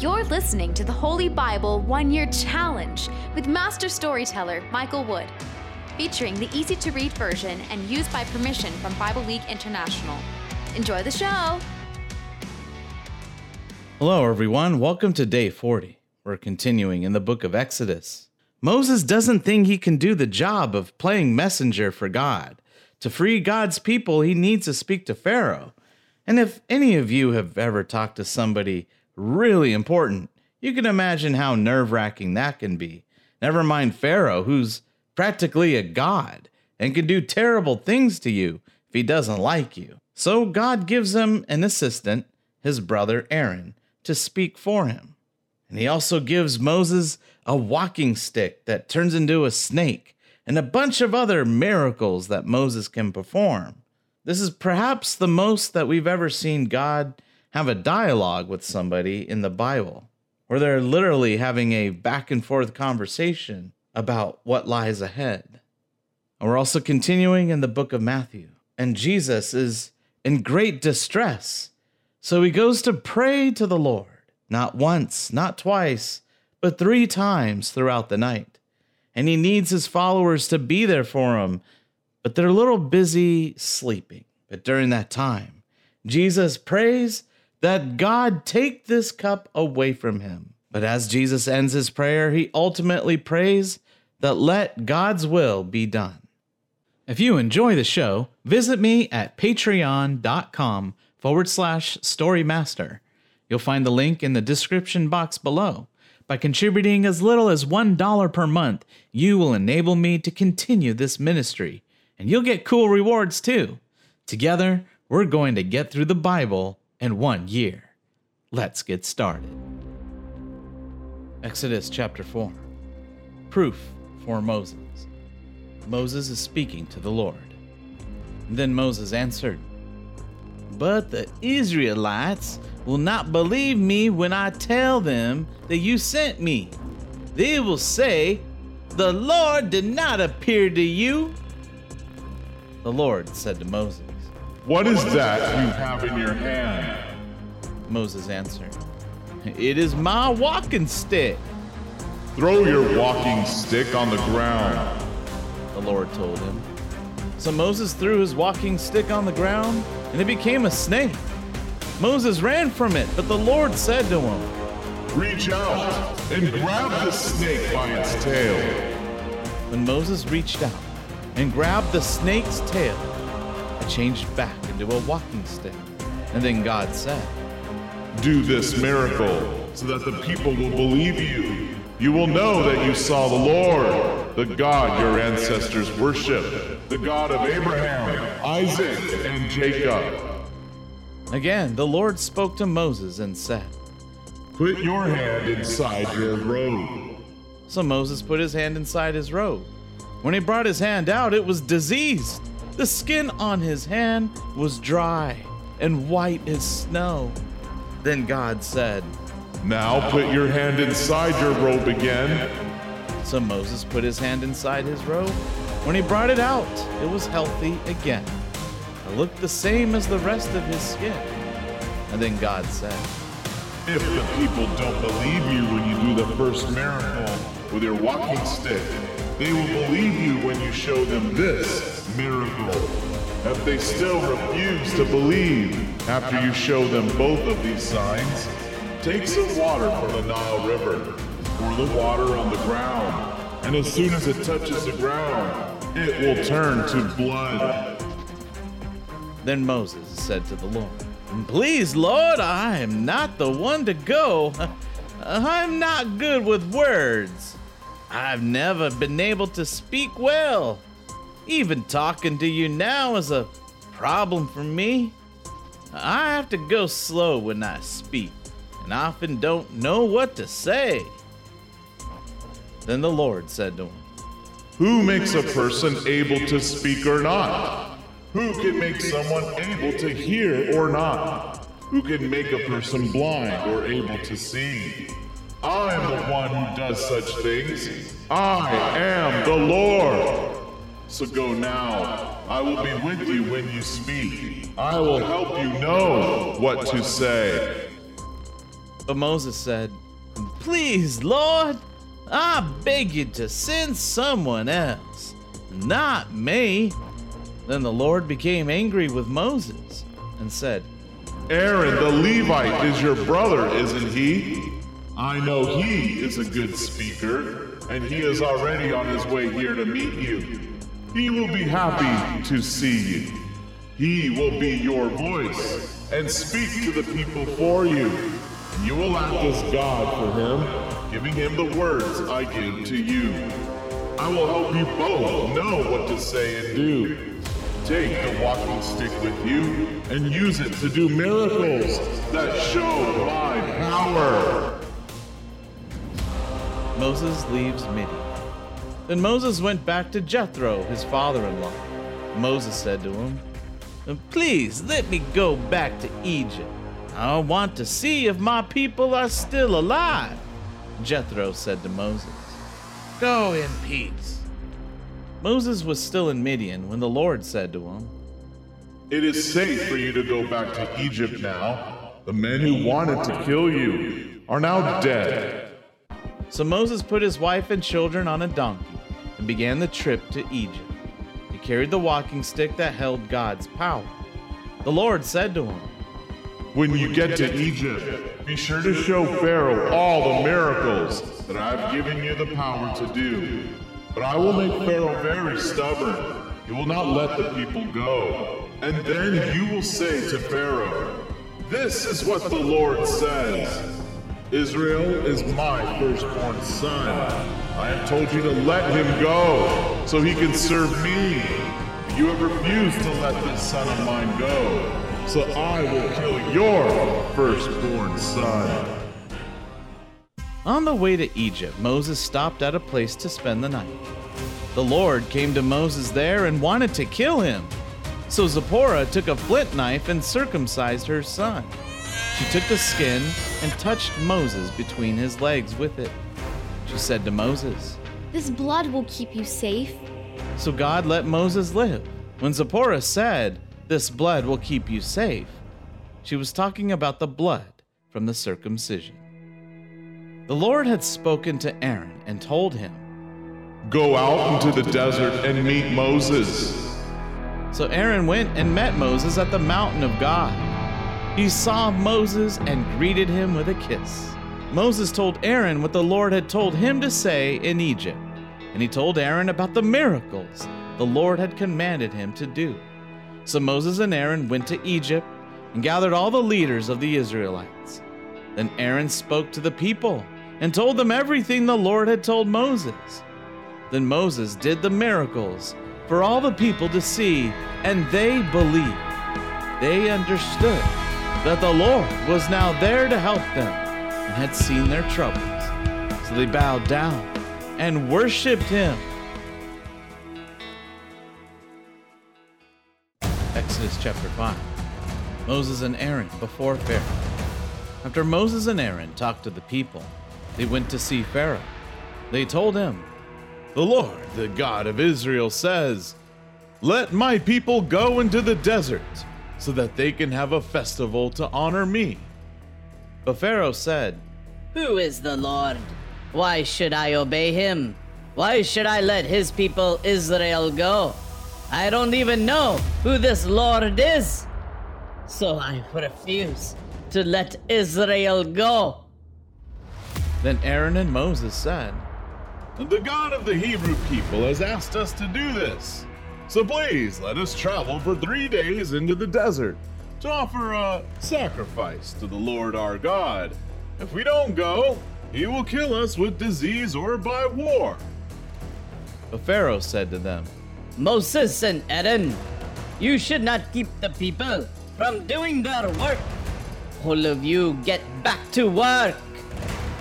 You're listening to the Holy Bible One Year Challenge with Master Storyteller Michael Wood, featuring the easy to read version and used by permission from Bible League International. Enjoy the show! Hello, everyone. Welcome to day 40. We're continuing in the book of Exodus. Moses doesn't think he can do the job of playing messenger for God. To free God's people, he needs to speak to Pharaoh. And if any of you have ever talked to somebody really important, you can imagine how nerve wracking that can be. Never mind Pharaoh, who's practically a god and can do terrible things to you if he doesn't like you. So God gives him an assistant, his brother Aaron, to speak for him. And he also gives Moses a walking stick that turns into a snake and a bunch of other miracles that Moses can perform. This is perhaps the most that we've ever seen God have a dialogue with somebody in the Bible, where they're literally having a back and forth conversation about what lies ahead. And we're also continuing in the book of Matthew, and Jesus is in great distress. So he goes to pray to the Lord, not once, not twice, but three times throughout the night. And he needs his followers to be there for him but they're a little busy sleeping. But during that time, Jesus prays that God take this cup away from him. But as Jesus ends his prayer, he ultimately prays that let God's will be done. If you enjoy the show, visit me at patreon.com forward slash storymaster. You'll find the link in the description box below. By contributing as little as $1 per month, you will enable me to continue this ministry and you'll get cool rewards too. Together, we're going to get through the Bible in one year. Let's get started. Exodus chapter 4 Proof for Moses. Moses is speaking to the Lord. Then Moses answered, But the Israelites will not believe me when I tell them that you sent me. They will say, The Lord did not appear to you the Lord said to Moses, What is that you have in your hand? Moses answered, It is my walking stick. Throw your walking stick on the ground, the Lord told him. So Moses threw his walking stick on the ground, and it became a snake. Moses ran from it, but the Lord said to him, Reach out and grab the snake by its tail. When Moses reached out, and grabbed the snake's tail. It changed back into a walking stick. And then God said, Do this miracle so that the people will believe you. You will know that you saw the Lord, the God your ancestors worshiped, the God of Abraham, Isaac, and Jacob. Again, the Lord spoke to Moses and said, Put your hand inside your robe. So Moses put his hand inside his robe. When he brought his hand out, it was diseased. The skin on his hand was dry and white as snow. Then God said, Now put your hand inside your robe again. So Moses put his hand inside his robe. When he brought it out, it was healthy again. It looked the same as the rest of his skin. And then God said, If the people don't believe you when you do the first miracle with your walking stick, they will believe you when you show them this. If they still refuse to believe after you show them both of these signs, take some water from the Nile River, pour the water on the ground, and as soon as it touches the ground, it will turn to blood. Then Moses said to the Lord, Please, Lord, I am not the one to go. I'm not good with words. I've never been able to speak well. Even talking to you now is a problem for me. I have to go slow when I speak, and often don't know what to say. Then the Lord said to him, Who makes a person able to speak or not? Who can make someone able to hear or not? Who can make a person blind or able to see? I am the one who does such things. I am the Lord. So go now. I will be with you when you speak. I will help you know what to say. But Moses said, Please, Lord, I beg you to send someone else, not me. Then the Lord became angry with Moses and said, Aaron the Levite is your brother, isn't he? I know he is a good speaker, and he is already on his way here to meet you. He will be happy to see you. He will be your voice and speak to the people for you. You will act as God for him, giving him the words I give to you. I will help you both know what to say and do. Take the walking stick with you and use it to do miracles that show my power. Moses leaves Midian. Then Moses went back to Jethro, his father in law. Moses said to him, Please let me go back to Egypt. I want to see if my people are still alive. Jethro said to Moses, Go in peace. Moses was still in Midian when the Lord said to him, It is safe for you to go back to Egypt now. The men who wanted to kill you are now dead. So Moses put his wife and children on a donkey and began the trip to Egypt. He carried the walking stick that held God's power. The Lord said to him, When you get to Egypt, be sure to show Pharaoh all the miracles that I've given you the power to do. But I will make Pharaoh very stubborn. He will not let the people go. And then you will say to Pharaoh, This is what the Lord says. Israel is my firstborn son. I have told you to let him go so he can serve me. You have refused to let this son of mine go, so I will kill your firstborn son. On the way to Egypt, Moses stopped at a place to spend the night. The Lord came to Moses there and wanted to kill him. So Zipporah took a flint knife and circumcised her son. She took the skin and touched Moses between his legs with it. She said to Moses, This blood will keep you safe. So God let Moses live. When Zipporah said, This blood will keep you safe, she was talking about the blood from the circumcision. The Lord had spoken to Aaron and told him, Go out into the desert and meet Moses. So Aaron went and met Moses at the mountain of God. He saw Moses and greeted him with a kiss. Moses told Aaron what the Lord had told him to say in Egypt, and he told Aaron about the miracles the Lord had commanded him to do. So Moses and Aaron went to Egypt and gathered all the leaders of the Israelites. Then Aaron spoke to the people and told them everything the Lord had told Moses. Then Moses did the miracles for all the people to see, and they believed. They understood that the Lord was now there to help them and had seen their troubles. So they bowed down and worshiped him. Exodus chapter 5 Moses and Aaron before Pharaoh. After Moses and Aaron talked to the people, they went to see Pharaoh. They told him, The Lord, the God of Israel, says, Let my people go into the desert so that they can have a festival to honor me. But Pharaoh said, Who is the Lord? Why should I obey him? Why should I let his people Israel go? I don't even know who this Lord is. So I refuse to let Israel go. Then Aaron and Moses said, The God of the Hebrew people has asked us to do this. So please let us travel for three days into the desert to offer a sacrifice to the Lord our God. If we don't go, he will kill us with disease or by war. But Pharaoh said to them, Moses and Aaron, you should not keep the people from doing their work. All of you get back to work.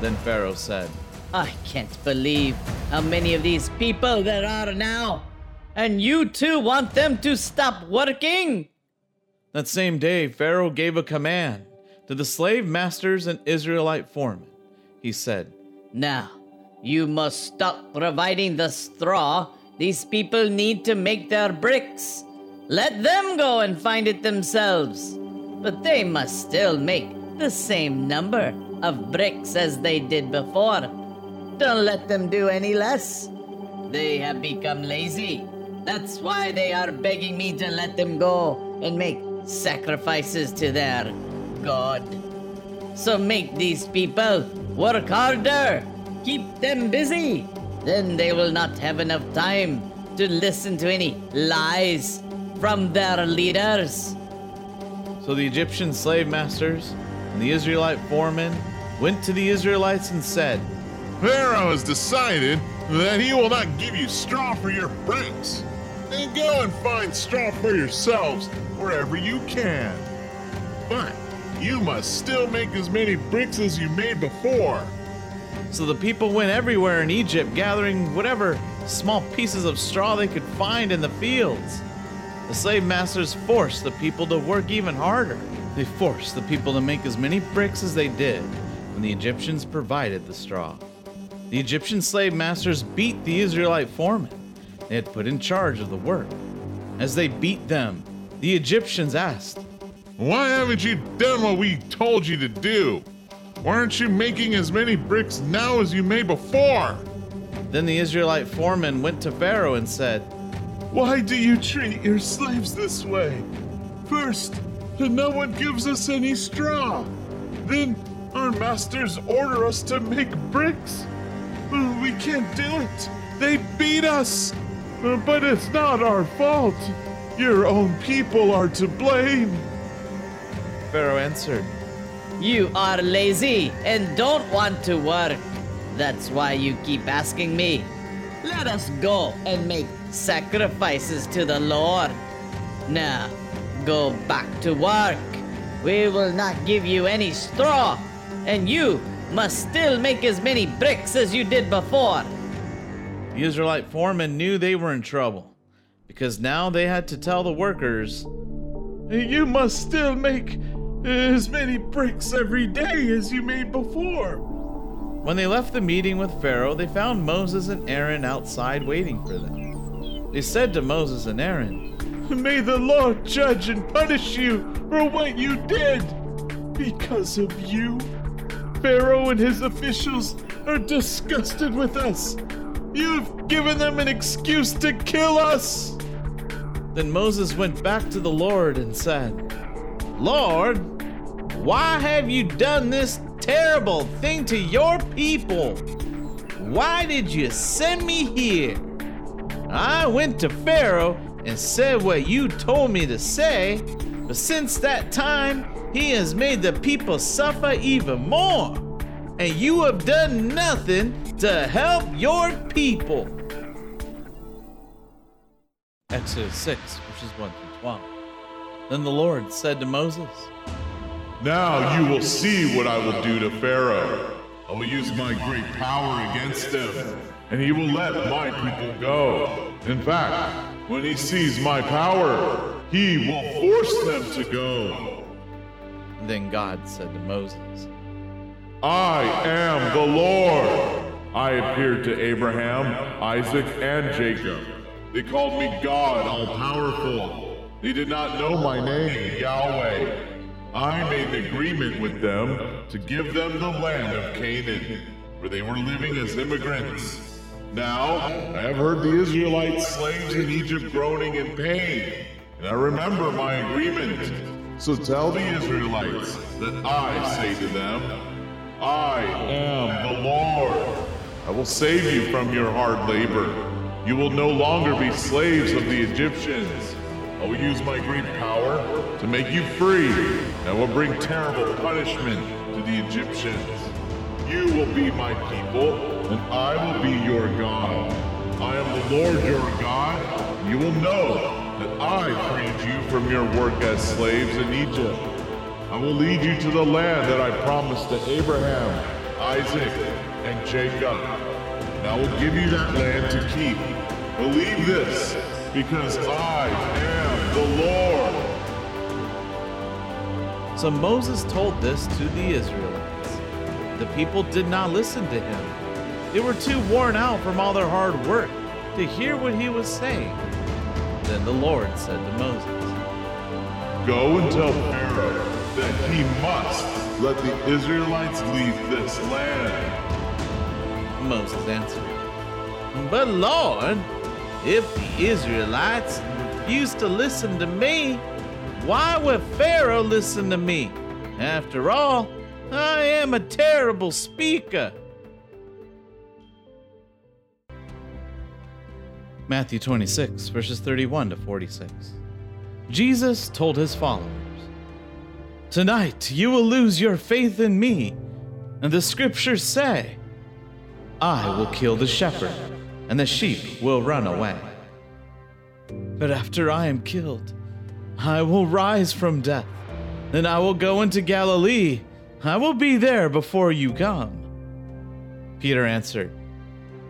Then Pharaoh said, I can't believe how many of these people there are now. And you too want them to stop working? That same day, Pharaoh gave a command to the slave masters and Israelite foremen. He said, Now, you must stop providing the straw these people need to make their bricks. Let them go and find it themselves. But they must still make the same number of bricks as they did before. Don't let them do any less. They have become lazy. That's why they are begging me to let them go and make sacrifices to their God. So make these people work harder. Keep them busy. Then they will not have enough time to listen to any lies from their leaders. So the Egyptian slave masters and the Israelite foremen went to the Israelites and said, Pharaoh has decided that he will not give you straw for your bricks. Then go and find straw for yourselves wherever you can. But you must still make as many bricks as you made before. So the people went everywhere in Egypt, gathering whatever small pieces of straw they could find in the fields. The slave masters forced the people to work even harder. They forced the people to make as many bricks as they did when the Egyptians provided the straw. The Egyptian slave masters beat the Israelite foremen they had put in charge of the work. As they beat them, the Egyptians asked, Why haven't you done what we told you to do? Why aren't you making as many bricks now as you made before? Then the Israelite foreman went to Pharaoh and said, Why do you treat your slaves this way? First, no one gives us any straw. Then our masters order us to make bricks. We can't do it. They beat us. But it's not our fault. Your own people are to blame. Pharaoh answered, You are lazy and don't want to work. That's why you keep asking me. Let us go and make sacrifices to the Lord. Now, go back to work. We will not give you any straw, and you must still make as many bricks as you did before. The Israelite foremen knew they were in trouble because now they had to tell the workers, You must still make as many bricks every day as you made before. When they left the meeting with Pharaoh, they found Moses and Aaron outside waiting for them. They said to Moses and Aaron, May the Lord judge and punish you for what you did. Because of you, Pharaoh and his officials are disgusted with us. You've given them an excuse to kill us. Then Moses went back to the Lord and said, Lord, why have you done this terrible thing to your people? Why did you send me here? I went to Pharaoh and said what you told me to say, but since that time, he has made the people suffer even more, and you have done nothing to help your people. Exodus 6, verses 1 through 12. Then the Lord said to Moses, Now you will see what I will do to Pharaoh. I will use my great power against him, and he will let my people go. In fact, when he sees my power, he will force them to go. Then God said to Moses, I am the Lord. I appeared to Abraham, Isaac, and Jacob. They called me God, all powerful. They did not know my name, Yahweh. I made an agreement with them to give them the land of Canaan, where they were living as immigrants. Now, I have heard the Israelite slaves in Egypt groaning in pain, and I remember my agreement. So tell the Israelites that I say to them, I am the Lord. I will save you from your hard labor. You will no longer be slaves of the Egyptians. I will use my great power to make you free. I will bring terrible punishment to the Egyptians. You will be my people, and I will be your God. I am the Lord your God. You will know that I freed you from your work as slaves in Egypt. I will lead you to the land that I promised to Abraham, Isaac, and Jacob. And I will give you that land to keep. Believe this, because I am the Lord. So Moses told this to the Israelites. The people did not listen to him. They were too worn out from all their hard work to hear what he was saying. Then the Lord said to Moses, Go and tell Pharaoh that he must let the Israelites leave this land. Moses answered, But Lord, if the Israelites refuse to listen to me, why would Pharaoh listen to me? After all, I am a terrible speaker. Matthew 26, verses 31 to 46. Jesus told his followers, Tonight you will lose your faith in me, and the scriptures say, I will kill the shepherd, and the sheep will run away. But after I am killed, I will rise from death, and I will go into Galilee. I will be there before you come. Peter answered,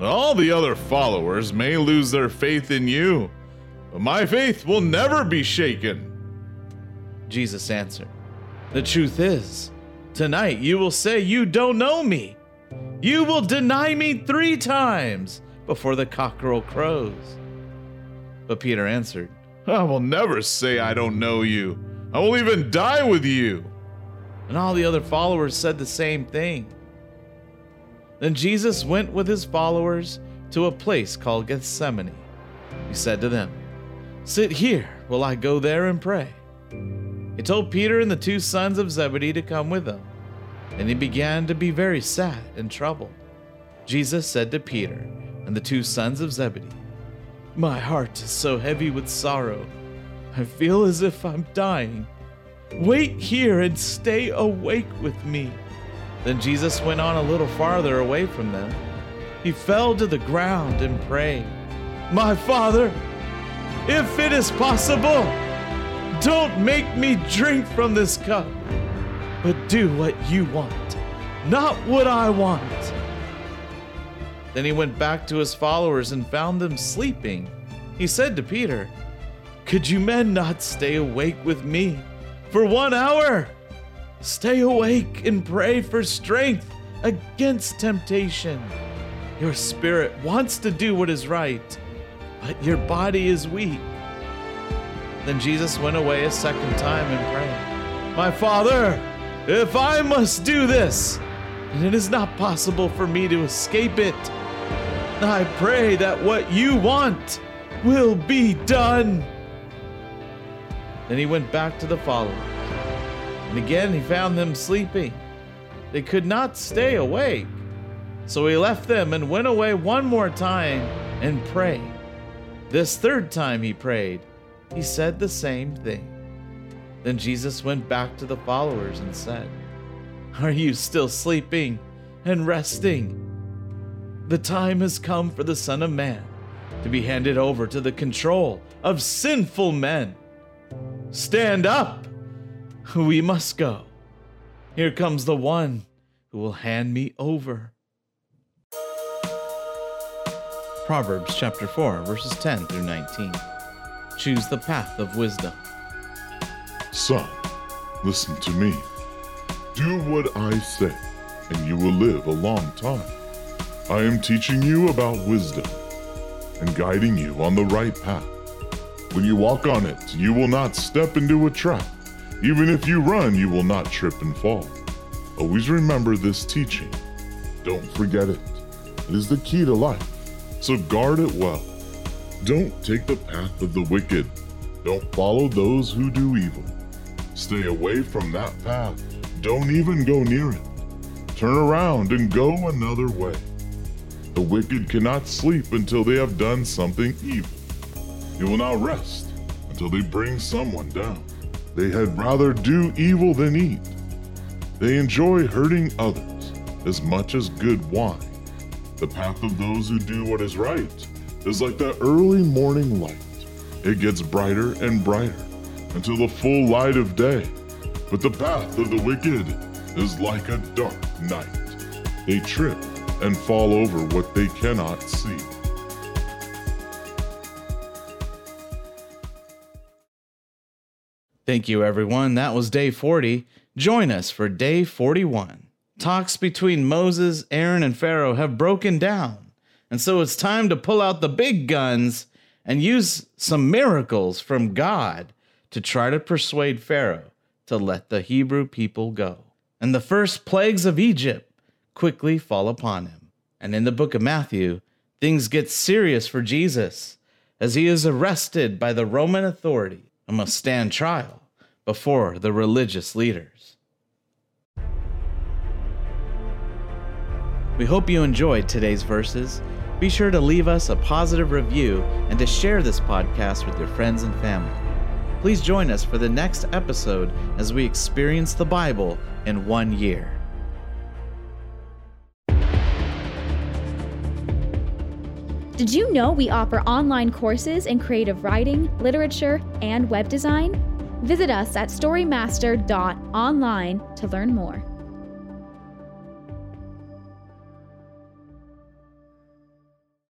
All the other followers may lose their faith in you, but my faith will never be shaken. Jesus answered, The truth is, tonight you will say you don't know me. You will deny me three times before the cockerel crows. But Peter answered, I will never say I don't know you. I will even die with you. And all the other followers said the same thing. Then Jesus went with his followers to a place called Gethsemane. He said to them, Sit here while I go there and pray. He told Peter and the two sons of Zebedee to come with him. And he began to be very sad and troubled. Jesus said to Peter and the two sons of Zebedee, My heart is so heavy with sorrow, I feel as if I'm dying. Wait here and stay awake with me. Then Jesus went on a little farther away from them. He fell to the ground and prayed, My Father, if it is possible, don't make me drink from this cup, but do what you want, not what I want. Then he went back to his followers and found them sleeping. He said to Peter, Could you men not stay awake with me for one hour? Stay awake and pray for strength against temptation. Your spirit wants to do what is right, but your body is weak. Then Jesus went away a second time and prayed, My Father, if I must do this, and it is not possible for me to escape it, I pray that what you want will be done. Then he went back to the followers, and again he found them sleeping. They could not stay awake. So he left them and went away one more time and prayed. This third time he prayed, he said the same thing. Then Jesus went back to the followers and said, Are you still sleeping and resting? The time has come for the Son of Man to be handed over to the control of sinful men. Stand up! We must go. Here comes the one who will hand me over. Proverbs chapter 4, verses 10 through 19. Choose the path of wisdom. Son, listen to me. Do what I say, and you will live a long time. I am teaching you about wisdom and guiding you on the right path. When you walk on it, you will not step into a trap. Even if you run, you will not trip and fall. Always remember this teaching. Don't forget it. It is the key to life, so guard it well. Don't take the path of the wicked. Don't follow those who do evil. Stay away from that path. Don't even go near it. Turn around and go another way. The wicked cannot sleep until they have done something evil. They will not rest until they bring someone down. They had rather do evil than eat. They enjoy hurting others as much as good wine. The path of those who do what is right is like that early morning light. It gets brighter and brighter until the full light of day. But the path of the wicked is like a dark night. They trip and fall over what they cannot see. Thank you, everyone. That was day 40. Join us for day 41. Talks between Moses, Aaron, and Pharaoh have broken down. And so it's time to pull out the big guns and use some miracles from God to try to persuade Pharaoh to let the Hebrew people go. and the first plagues of Egypt quickly fall upon him. And in the book of Matthew, things get serious for Jesus as he is arrested by the Roman authority and must stand trial before the religious leaders. We hope you enjoyed today's verses. Be sure to leave us a positive review and to share this podcast with your friends and family. Please join us for the next episode as we experience the Bible in one year. Did you know we offer online courses in creative writing, literature, and web design? Visit us at storymaster.online to learn more.